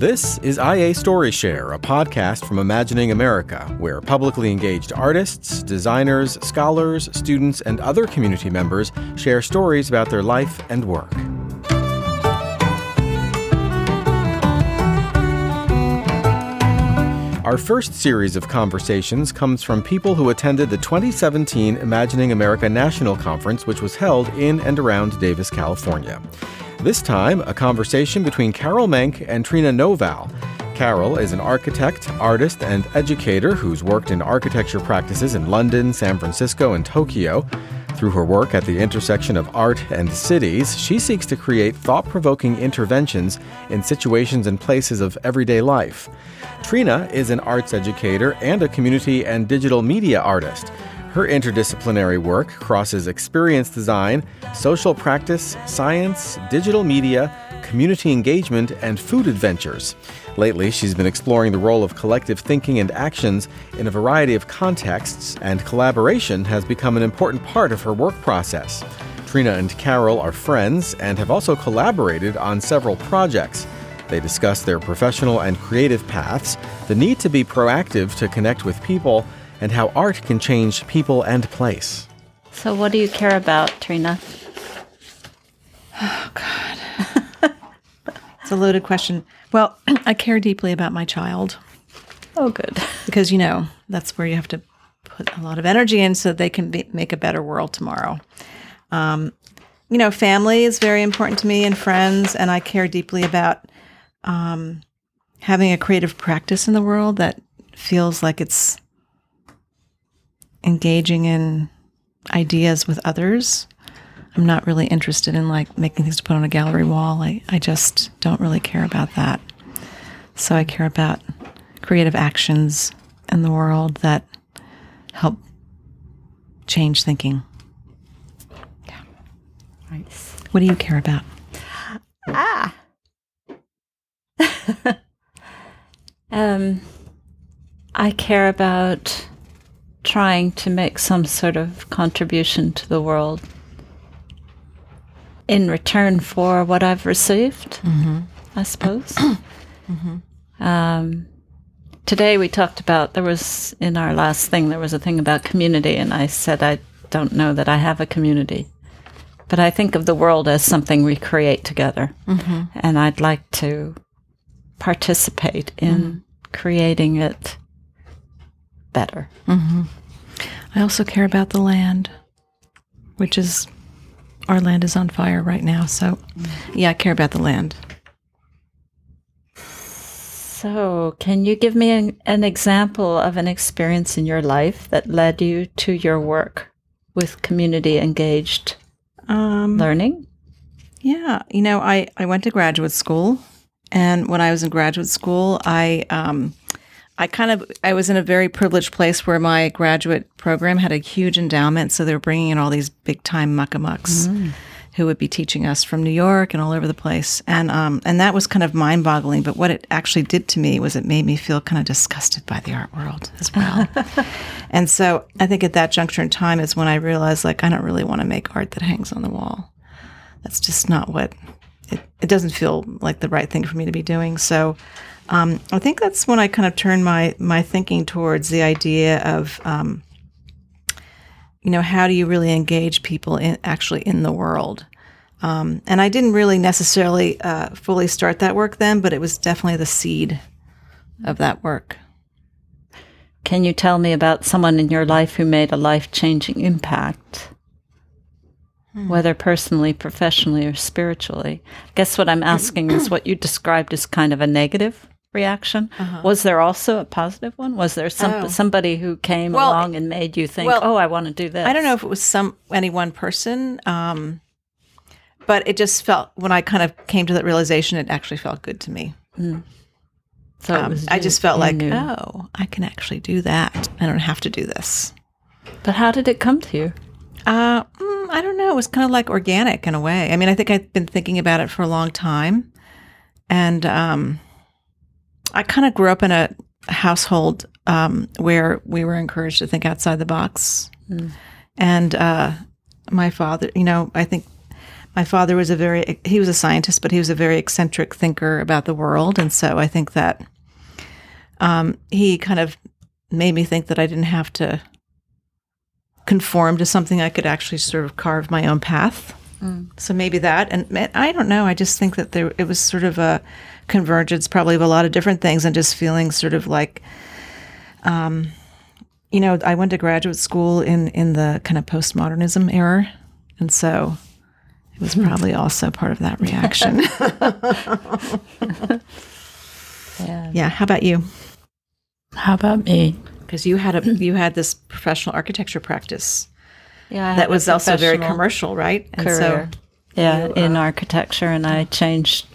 This is IA Story Share, a podcast from Imagining America, where publicly engaged artists, designers, scholars, students, and other community members share stories about their life and work. Our first series of conversations comes from people who attended the 2017 Imagining America National Conference, which was held in and around Davis, California. This time, a conversation between Carol Mancke and Trena Noval. Carol is an architect, artist, and educator who's worked in architecture practices in London, San Francisco, and Tokyo. Through her work at the intersection of art and cities, she seeks to create thought provoking interventions in situations and places of everyday life. Trena is an arts educator and a community and digital media artist. Her interdisciplinary work crosses experience design, social practice, science, digital media, community engagement, and food adventures. Lately, she's been exploring the role of collective thinking and actions in a variety of contexts, and collaboration has become an important part of her work process. Trena and Carol are friends and have also collaborated on several projects. They discuss their professional and creative paths, the need to be proactive to connect with people, and how art can change people and place. So, what do you care about, Trena? Oh, God. it's a loaded question. Well, I care deeply about my child. Oh, good. Because, you know, that's where you have to put a lot of energy in so they can be, make a better world tomorrow. Um, you know, family is very important to me and friends, and I care deeply about um, having a creative practice in the world that feels like it's engaging in ideas with others. I'm not really interested in like making things to put on a gallery wall. I, I just don't really care about that. So I care about creative actions in the world that help change thinking. Yeah. Nice. What do you care about? Ah. um, I care about trying to make some sort of contribution to the world in return for what I've received, mm-hmm. I suppose. mm-hmm. um, today we talked about, there was, in our last thing, there was a thing about community, and I said, I don't know that I have a community. But I think of the world as something we create together. Mm-hmm. And I'd like to participate in mm-hmm. creating it better. Mm-hmm. I also care about the land, which is our land is on fire right now. So, yeah, I care about the land. So, can you give me an, an example of an experience in your life that led you to your work with community engaged um, learning? Yeah, you know, I, I went to graduate school, and when I was in graduate school, I um, I kind of I was in a very privileged place where my graduate program had a huge endowment, so they were bringing in all these big time muckamucks mm. who would be teaching us from New York and all over the place, and um, and that was kind of mind boggling. But what it actually did to me was it made me feel kind of disgusted by the art world as well. and so I think at that juncture in time is when I realized like I don't really want to make art that hangs on the wall. That's just not what it, it doesn't feel like the right thing for me to be doing. So um, I think that's when I kind of turned my my thinking towards the idea of, um, you know, how do you really engage people in actually in the world? Um, and I didn't really necessarily uh, fully start that work then, but it was definitely the seed of that work. Can you tell me about someone in your life who made a life changing impact? Hmm. Whether personally, professionally, or spiritually. I guess what I'm asking is what you described as kind of a negative reaction. Uh-huh. Was there also a positive one? Was there some oh. somebody who came well, along and made you think, well, "Oh, I want to do this"? I don't know if it was some any one person, um, but it just felt when I kind of came to that realization, it actually felt good to me. Mm. So um, I just felt like, knew. oh, I can actually do that. I don't have to do this. But how did it come to you? Uh, mm, I don't know. It was kind of like organic in a way. I mean, I think I've been thinking about it for a long time, and um, I kind of grew up in a household um, where we were encouraged to think outside the box. Mm. And uh, my father, you know, I think my father was a very he was a scientist, but he was a very eccentric thinker about the world, and so I think that um, he kind of made me think that I didn't have to conform to something. I could actually sort of carve my own path. So maybe that, and I don't know. I just think that there it was sort of a convergence, probably of a lot of different things, and just feeling sort of like, um, you know, I went to graduate school in in the kind of postmodernism era, and so it was probably also part of that reaction. Yeah. yeah. How about you? How about me? Because you had a you had this professional architecture practice Yeah. I had that was also very commercial, right? And career. yeah, you, in uh, architecture, and I changed.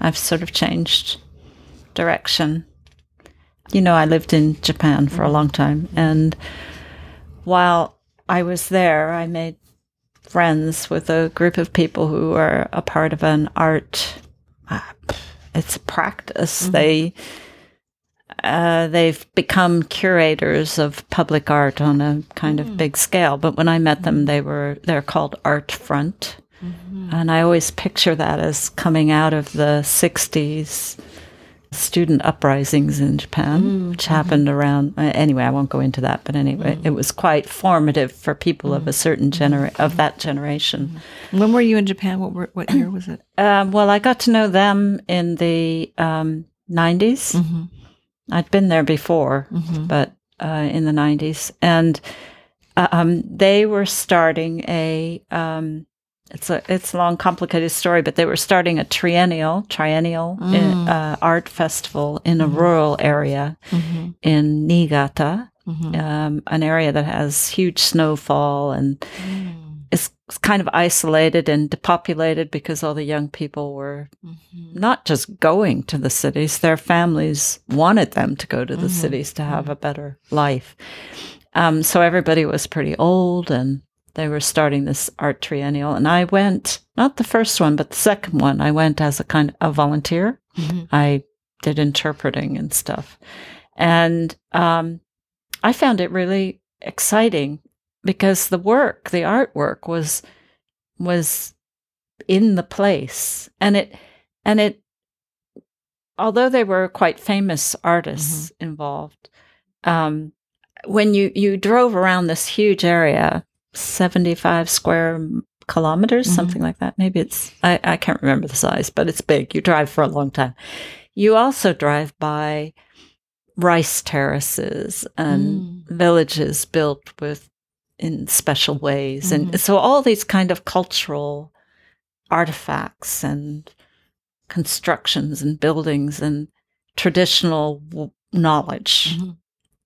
I've sort of changed direction. You know, I lived in Japan for a long time, and while I was there, I made friends with a group of people who are a part of an art. Uh, it's a practice. They uh, they've become curators of public art on a kind of big scale. But when I met them, they were they're called Art Front, and I always picture that as coming out of the '60s student uprisings in Japan, which happened around. Uh, anyway, I won't go into that. But anyway, it was quite formative for people of a certain genera- of that generation. when were you in Japan? What were, what year was it? Um, well, I got to know them in the um, 90s. I'd been there before, but uh, in the 90s. And uh, um, they were starting a. It's a it's a long, complicated story, but they were starting a triennial triennial in, uh, mm. art festival in a mm-hmm. rural area mm-hmm. in Niigata, mm-hmm. um, an area that has huge snowfall and mm. is kind of isolated and depopulated because all the young people were not just going to the cities, their families wanted them to go to the cities to have a better life. Um, so everybody was pretty old and they were starting this art triennial. And I went, not the first one, but the second one, I went as a kind of a volunteer. I did interpreting and stuff. And um, I found it really exciting because the work, the artwork was was in the place. And it and it although they were quite famous artists involved, um, when you you drove around this huge area, seventy five square m- kilometers, mm-hmm. something like that. Maybe it's I, I can't remember the size, but it's big. You drive for a long time. You also drive by rice terraces and mm. villages built with in special ways, and mm-hmm. so all these kind of cultural artifacts and constructions and buildings and traditional w- knowledge mm-hmm.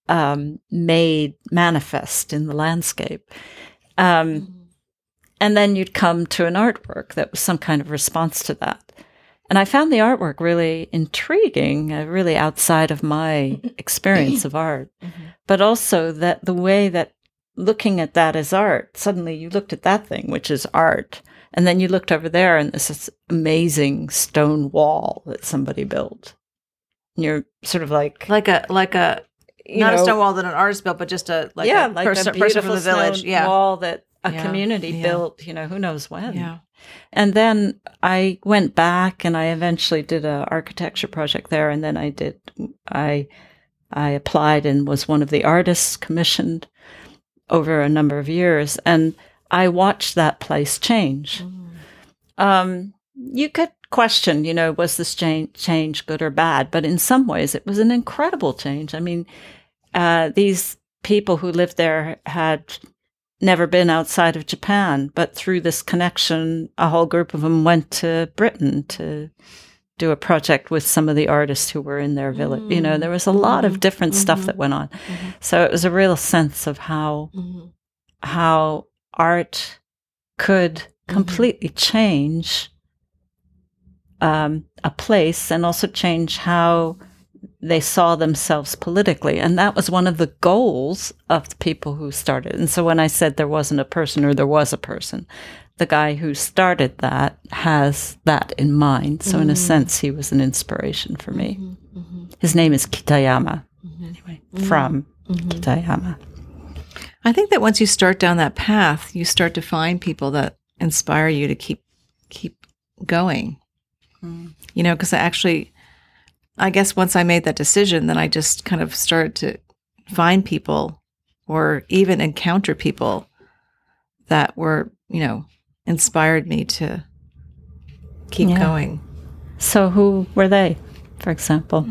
um, made manifest in the landscape. Um, And then you'd come to an artwork that was some kind of response to that. And I found the artwork really intriguing, uh, really outside of my experience of art, but also that the way that looking at that as art, suddenly you looked at that thing, which is art, and then you looked over there and this is amazing stone wall that somebody built. And you're sort of like, Like a like a not know, a stone wall that an artist built, but just a like yeah, a like person, a person beautiful from the village. Yeah. wall that a Yeah, community yeah. built. You know, who knows when. Yeah. And then I went back and I eventually did a architecture project there. And then I did, I, I applied and was one of the artists commissioned over a number of years. And I watched that place change. Um, you could question, you know, was this change, change good or bad? But in some ways, it was an incredible change. I mean, uh, these people who lived there had never been outside of Japan, but through this connection, a whole group of them went to Britain to do a project with some of the artists who were in their village. You know, mm-hmm. there was a lot of mm-hmm. different stuff that mm-hmm. went on. So it was a real sense of how how art could completely change um, a place and also change how they saw themselves politically. And that was one of the goals of the people who started. And so when I said there wasn't a person or there was a person, the guy who started that has that in mind. So in a mm-hmm. sense, he was an inspiration for me. Mm-hmm. Mm-hmm. His name is Kitagawa. Anyway, Fram Kitagawa. I think that once you start down that path, you start to find people that inspire you to keep keep going. Mm. You know, because I actually, I guess once I made that decision, then I just kind of started to find people or even encounter people that were, you know, inspired me to keep Yeah. going. So who were they, for example?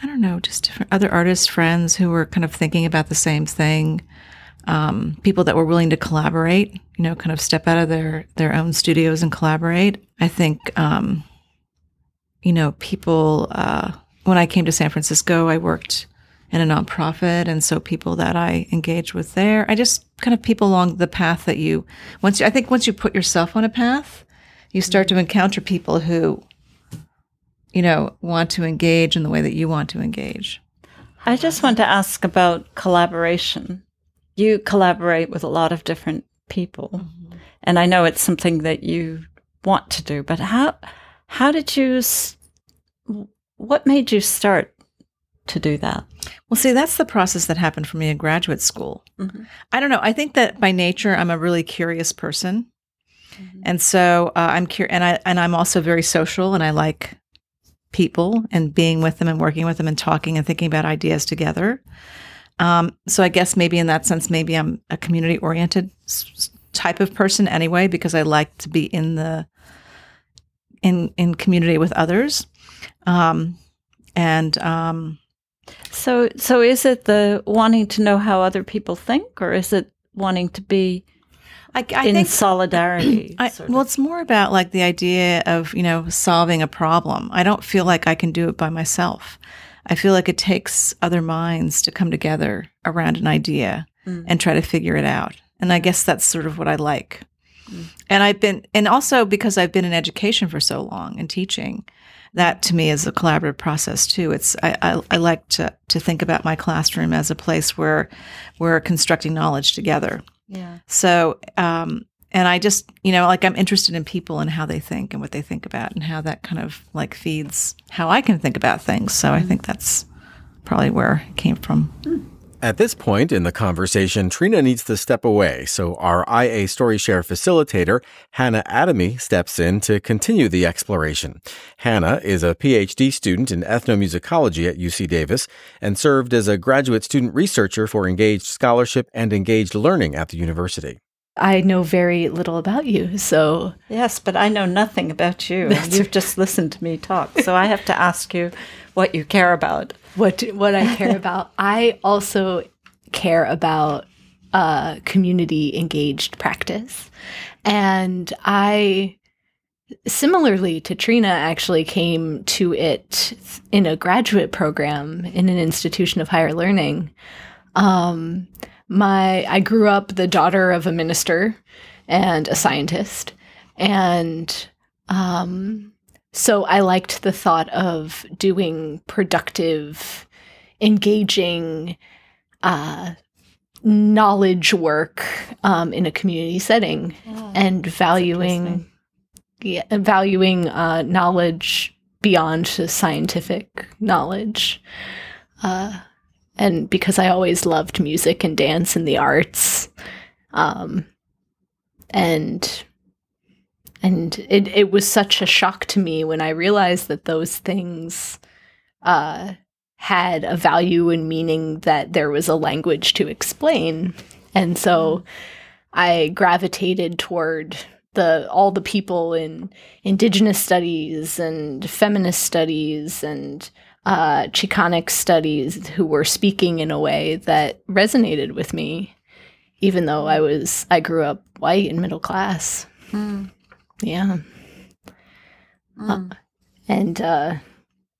I don't know, just different other artists, friends who were kind of thinking about the same thing. Um, people that were willing to collaborate, you know, kind of step out of their their own studios and collaborate. I think, um, you know, people. Uh, when I came to San Francisco, I worked in a nonprofit, and so people that I engaged with there, I just kind of people along the path that you once. You, I think once you put yourself on a path, you start to encounter people who you know, want to engage in the way that you want to engage. I just want to ask about collaboration. You collaborate with a lot of different people, and I know it's something that you want to do. But how how did you? What made you start to do that? Well, see, that's the process that happened for me in graduate school. I don't know. I think that by nature, I'm a really curious person, and so uh, I'm curious, and I and I'm also very social, and I like people and being with them and working with them and talking and thinking about ideas together. Um, so I guess maybe in that sense, maybe I'm a community oriented type of person anyway, because I like to be in the in in community with others, um, and um, So so is it the wanting to know how other people think, or is it wanting to be I, I in think solidarity? I, well, it's more about like the idea of you know solving a problem. I don't feel like I can do it by myself. I feel like it takes other minds to come together around an idea and try to figure it out. And I guess that's sort of what I like. And I've been, and also because I've been in education for so long and teaching, that to me is a collaborative process too. It's I, I, I like to to think about my classroom as a place where we're constructing knowledge together. yeah. So, um, and I just, you know, like I'm interested in people and how they think and what they think about and how that kind of like feeds how I can think about things. So I think that's probably where it came from. At this point in the conversation, Trena needs to step away, so our IA StoryShare facilitator, Hannah Adamy, steps in to continue the exploration. Hannah is a PhD student in ethnomusicology at UC Davis and served as a graduate student researcher for Engaged Scholarship and Engaged Learning at the university. I know very little about you, so Yes, but I know nothing about you. and You've just listened to me talk, so I have to ask you what you care about. What what I care about. I also care about uh, community engaged practice, and I similarly to Trena actually came to it in a graduate program in an institution of higher learning. Um, my I grew up the daughter of a minister and a scientist, and um, so I liked the thought of doing productive, engaging, uh, knowledge work um, in a community setting and valuing, yeah, valuing uh, knowledge beyond just scientific knowledge. Uh, and because I always loved music and dance and the arts, um, and and it it was such a shock to me when I realized that those things uh, had a value and meaning that there was a language to explain, and so I gravitated toward the all the people in indigenous studies and feminist studies and uh, Chicanic studies who were speaking in a way that resonated with me, even though I was I grew up white and middle class. Yeah. Uh, and uh,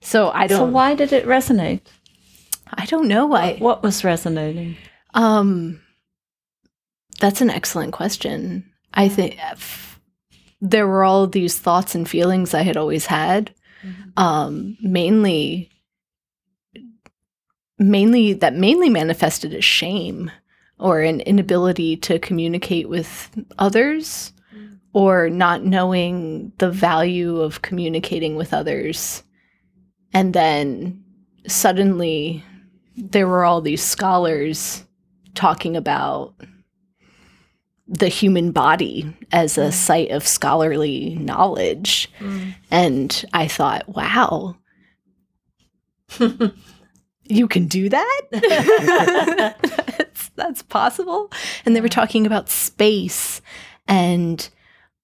so I don't. So why did it resonate? I don't know. why. What was resonating? um, that's an excellent question. I think f- there were all these thoughts and feelings I had always had. Um, mainly, mainly that mainly manifested as shame or an inability to communicate with others or not knowing the value of communicating with others. And then suddenly there were all these scholars talking about the human body as a mm. site of scholarly knowledge. Mm. And I thought, wow, you can do that? that's, that's possible. And they were talking about space and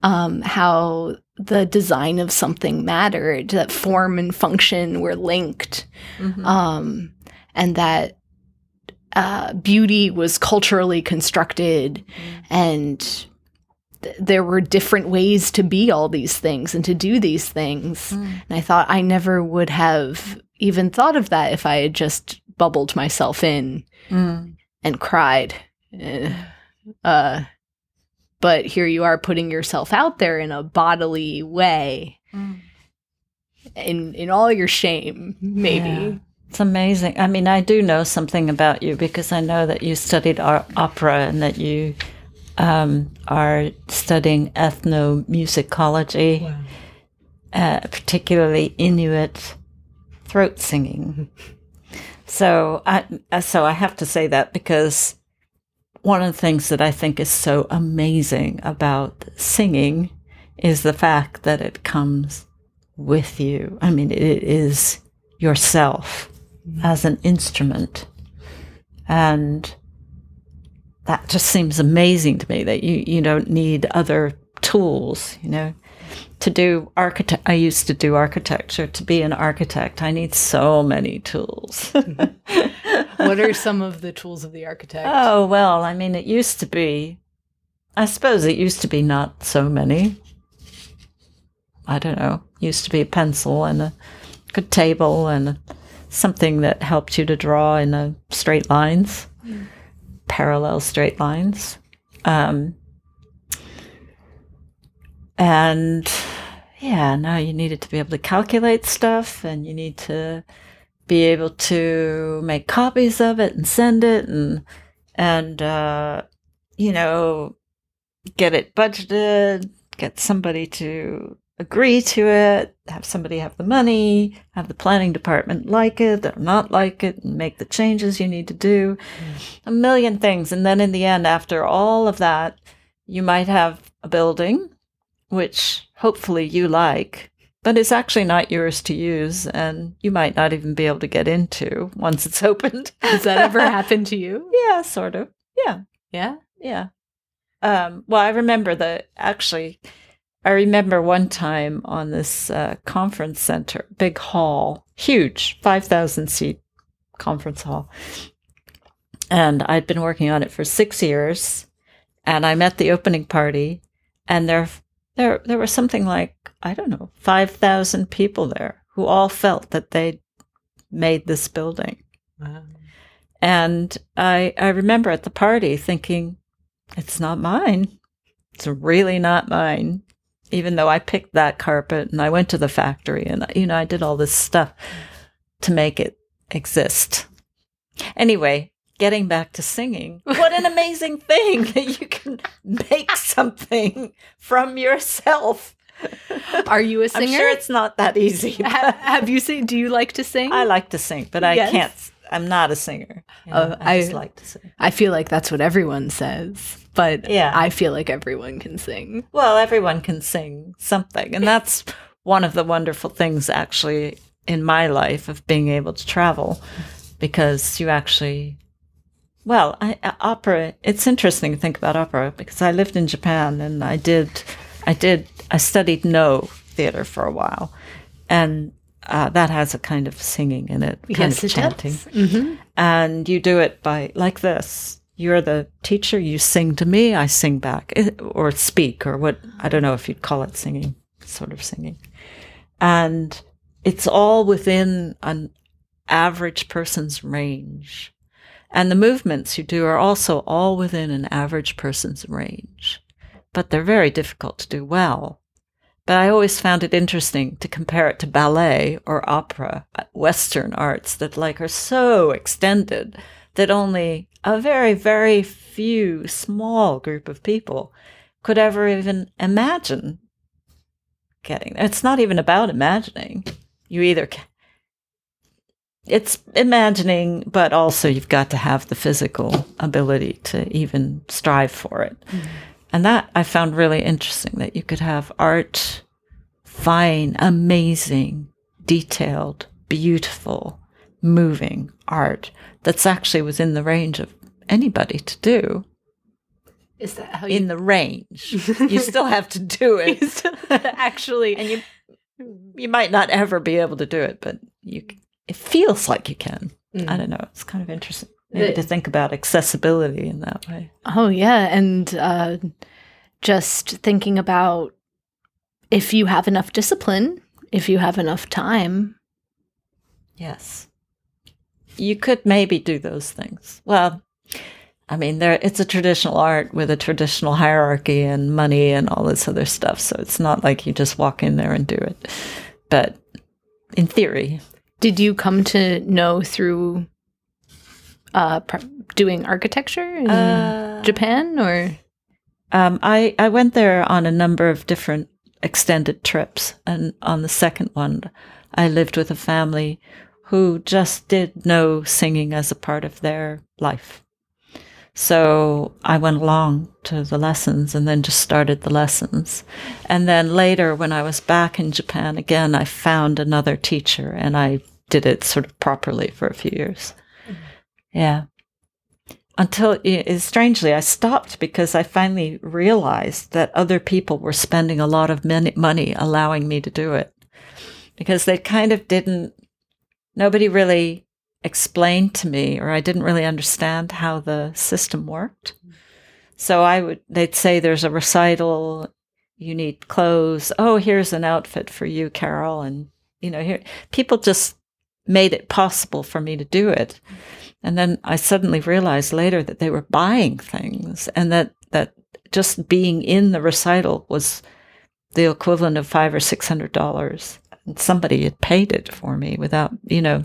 um, how the design of something mattered, that form and function were linked, um, and that uh, beauty was culturally constructed and th- there were different ways to be all these things and to do these things. And I thought I never would have even thought of that if I had just bubbled myself in Mm. and cried. Eh, Uh, but here you are putting yourself out there in a bodily way. Mm. In in all your shame, maybe. Yeah. It's amazing. I mean, I do know something about you because I know that you studied ar- opera and that you um, are studying ethnomusicology, uh, particularly Inuit throat singing. So I uh, so I have to say that because one of the things that I think is so amazing about singing is the fact that it comes with you. I mean, it is yourself mm-hmm. as an instrument. And that just seems amazing to me that you, you don't need other tools, you know. To do architect, I used to do architecture. To be an architect, I need so many tools. what are some of the tools of the architect? Oh, well, I mean, it used to be, I suppose it used to be not so many. I don't know. Used to be a pencil and a good table and something that helped you to draw in a straight lines, parallel straight lines. Um, and yeah, now you needed to be able to calculate stuff and you need to be able to make copies of it and send it and and uh, you know get it budgeted get somebody to agree to it have somebody have the money have the planning department like it or not like it and make the changes you need to do. A million things. And then in the end after all of that you might have a building which hopefully you like but it's actually not yours to use and you might not even be able to get into once it's opened. Has that ever happened to you? yeah sort of. Yeah. Yeah. yeah. Um, well i remember that actually i remember one time on this uh, conference center big hall huge 5000 seat conference hall. And i'd been working on it for six years and i met the opening party and there there there was something like i don't know 5000 people there who all felt that they'd made this building and I, I remember at the party thinking, it's not mine. It's really not mine. Even though I picked that carpet and I went to the factory and, you know, I did all this stuff to make it exist. Anyway, getting back to singing, what an amazing thing that you can make something from yourself. Are you a I'm singer? sure it's not that easy. Ha- have you sing? Do you like to sing? I like to sing, but I Yes. can't. I'm not a singer. you Oh, know, I just I- like to sing. I feel like that's what everyone says, but Yeah. I feel like everyone can sing. Well, everyone can sing something. And that's one of the wonderful things, actually, in my life of being able to travel because you actually, well, I, uh, opera, it's interesting to think about opera because I lived in Japan and I did, I did, I studied Noh theater for a while. And uh, that has a kind of singing in it, kind Yes, of chanting. Mhm. and you do it by like this you're the teacher you sing to me i sing back eh, or speak or what i don't know if you'd call it singing sort of singing and it's all within an average person's range and the movements you do are also all within an average person's range but they're very difficult to do well but I always found it interesting to compare it to ballet or opera, uh, Western arts that like are so extended that only a very, very few small group of people could ever even imagine getting there. It's not even about imagining. You either ca- it's imagining, but also you've got to have the physical ability to even strive for it. Mm-hmm. And that I found really interesting that you could have art, fine, amazing, detailed, beautiful, moving art that's actually within the range of anybody to do Is that how you in the range. you still have to do it. actually? and you you might not ever be able to do it, but you it feels like you can. I don't know. It's kind of interesting maybe The- to think about accessibility in that way. Oh yeah, and uh, just thinking about if you have enough discipline, if you have enough time. Yes. You could maybe do those things. Well, I mean, there it's a traditional art with a traditional hierarchy and money and all this other stuff. So it's not like you just walk in there and do it. But in theory, Did you come to know through uh, pr- doing architecture in Uh, Japan, or Um, I, I went there on a number of different extended trips. And on the second one, I lived with a family who just did Noh singing as a part of their life. So I went along to the lessons and then just started the lessons. And then later, when I was back in Japan again, I found another teacher and I did it sort of properly for a few years. Mm-hmm. Yeah. Until strangely i stopped because i finally realized that other people were spending a lot of money allowing me to do it. Because they kind of didn't nobody really explained to me or i didn't really understand how the system worked. Mm-hmm. So i would they'd say there's a recital you need clothes. Oh here's an outfit for you carol. And you know here people just made it possible for me to do it and then I suddenly realized later that they were buying things and that, that just being in the recital was the equivalent of five or six hundred dollars. And somebody had paid it for me without, you know.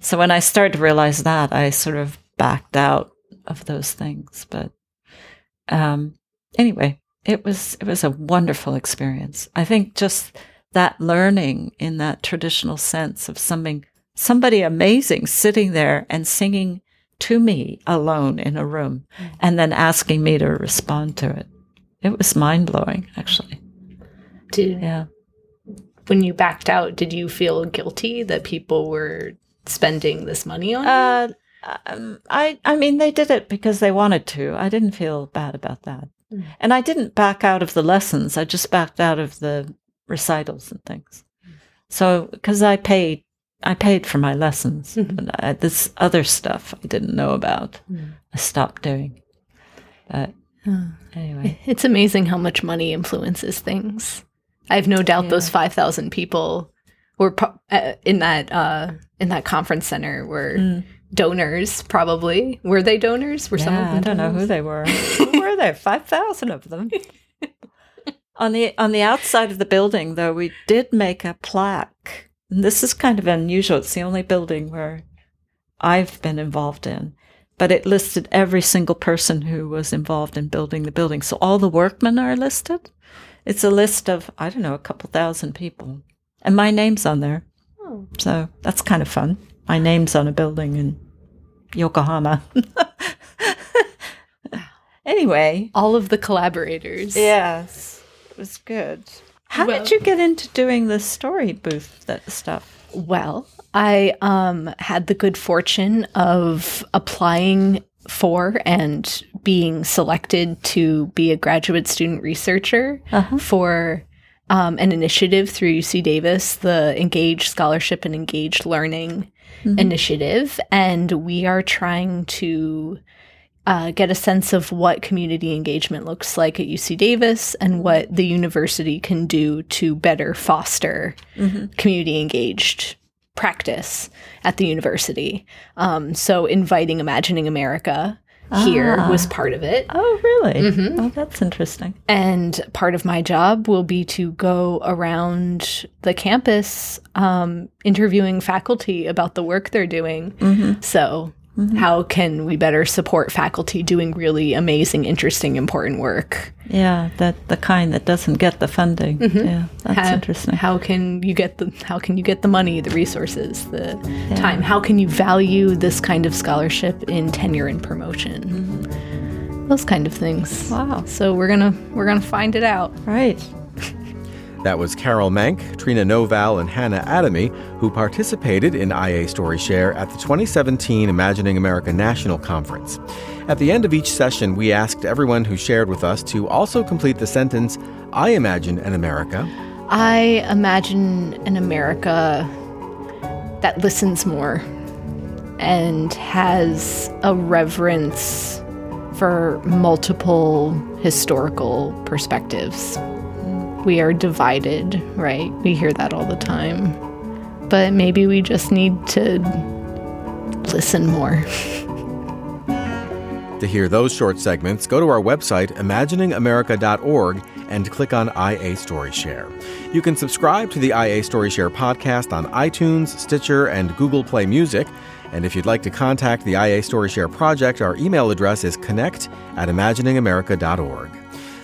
So when I started to realize that, I sort of backed out of those things. But um, anyway, it was it was a wonderful experience. I think just that learning in that traditional sense of something somebody amazing sitting there and singing to me alone in a room and then asking me to respond to it. It was mind blowing, actually. did Yeah. when you backed out, did you feel guilty that people were spending this money on you? Uh, um, I, I mean, they did it because they wanted to. I didn't feel bad about that. Mm. And I didn't back out of the lessons. I just backed out of the recitals and things. So, because I paid, I paid for my lessons. Mhm. But I, this other stuff I didn't know about. Mm. I stopped doing. But anyway, It's amazing how much money influences things. I have no doubt those five thousand people were pro- uh, in that uh, in that conference center were Mm. donors. Probably were they donors? Were some of Yeah, them? I don't know who they were. who were there? Five thousand of them. on the on the outside of the building, though, we did make a plaque. This is kind of unusual. It's the only building where I've been involved in, but it listed every single person who was involved in building the building. So all the workmen are listed. It's a list of I don't know a couple thousand people, and my name's on there. Oh. So that's kind of fun. My name's on a building in Yokohama. anyway, All of the collaborators. yes, it was good. How Well- did you get into doing the story booth that stuff? Well, I um, had the good fortune of applying for and being selected to be a graduate student researcher Uh-huh. for um, an initiative through UC Davis, the Engaged Scholarship and Engaged Learning Mhm. Initiative. And we are trying to uh, get a sense of what community engagement looks like at UC Davis and what the university can do to better foster Mhm. community engaged practice at the university. Um, so, inviting Imagining America here Ah. was part of it. Oh, really? Mhm. Oh, that's interesting. And part of my job will be to go around the campus um, interviewing faculty about the work they're doing. Mm-hmm. So, Mm-hmm. how can we better support faculty doing really amazing, interesting, important work? Yeah, that the kind that doesn't get the funding. Mm-hmm. Yeah, that's how, interesting. How can you get the how can you get the money, the resources, the time? How can you value this kind of scholarship in tenure and promotion? Mm-hmm. those kind of things. Wow. So we're gonna we're gonna find it out. Right. That was Carol Mancke, Trena Noval, and Hannah Adamy, who participated in IA Story Share at the 2017 Imagining America National Conference. At the end of each session, we asked everyone who shared with us to also complete the sentence, I imagine an America. I imagine an America that listens more and has a reverence for multiple historical perspectives. We are divided, right? We hear that all the time. But maybe we just need to listen more. To hear those short segments, go to our website, imaginingamerica.org, and click on IA Story Share. You can subscribe to the IA Story Share podcast on iTunes, Stitcher, and Google Play Music. And if you'd like to contact the IA Story Share project, our email address is connect at imaginingamerica.org.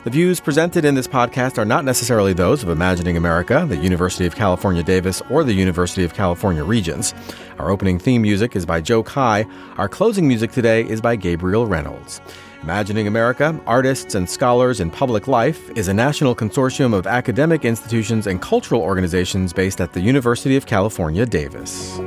The views presented in this podcast are not necessarily those of Imagining America, the University of California, Davis, or the University of California Regents. Our opening theme music is by Joe Kai. Our closing music today is by Gabriel Reynolds. Imagining America, Artists and Scholars in Public Life is a national consortium of academic institutions and cultural organizations based at the University of California, Davis.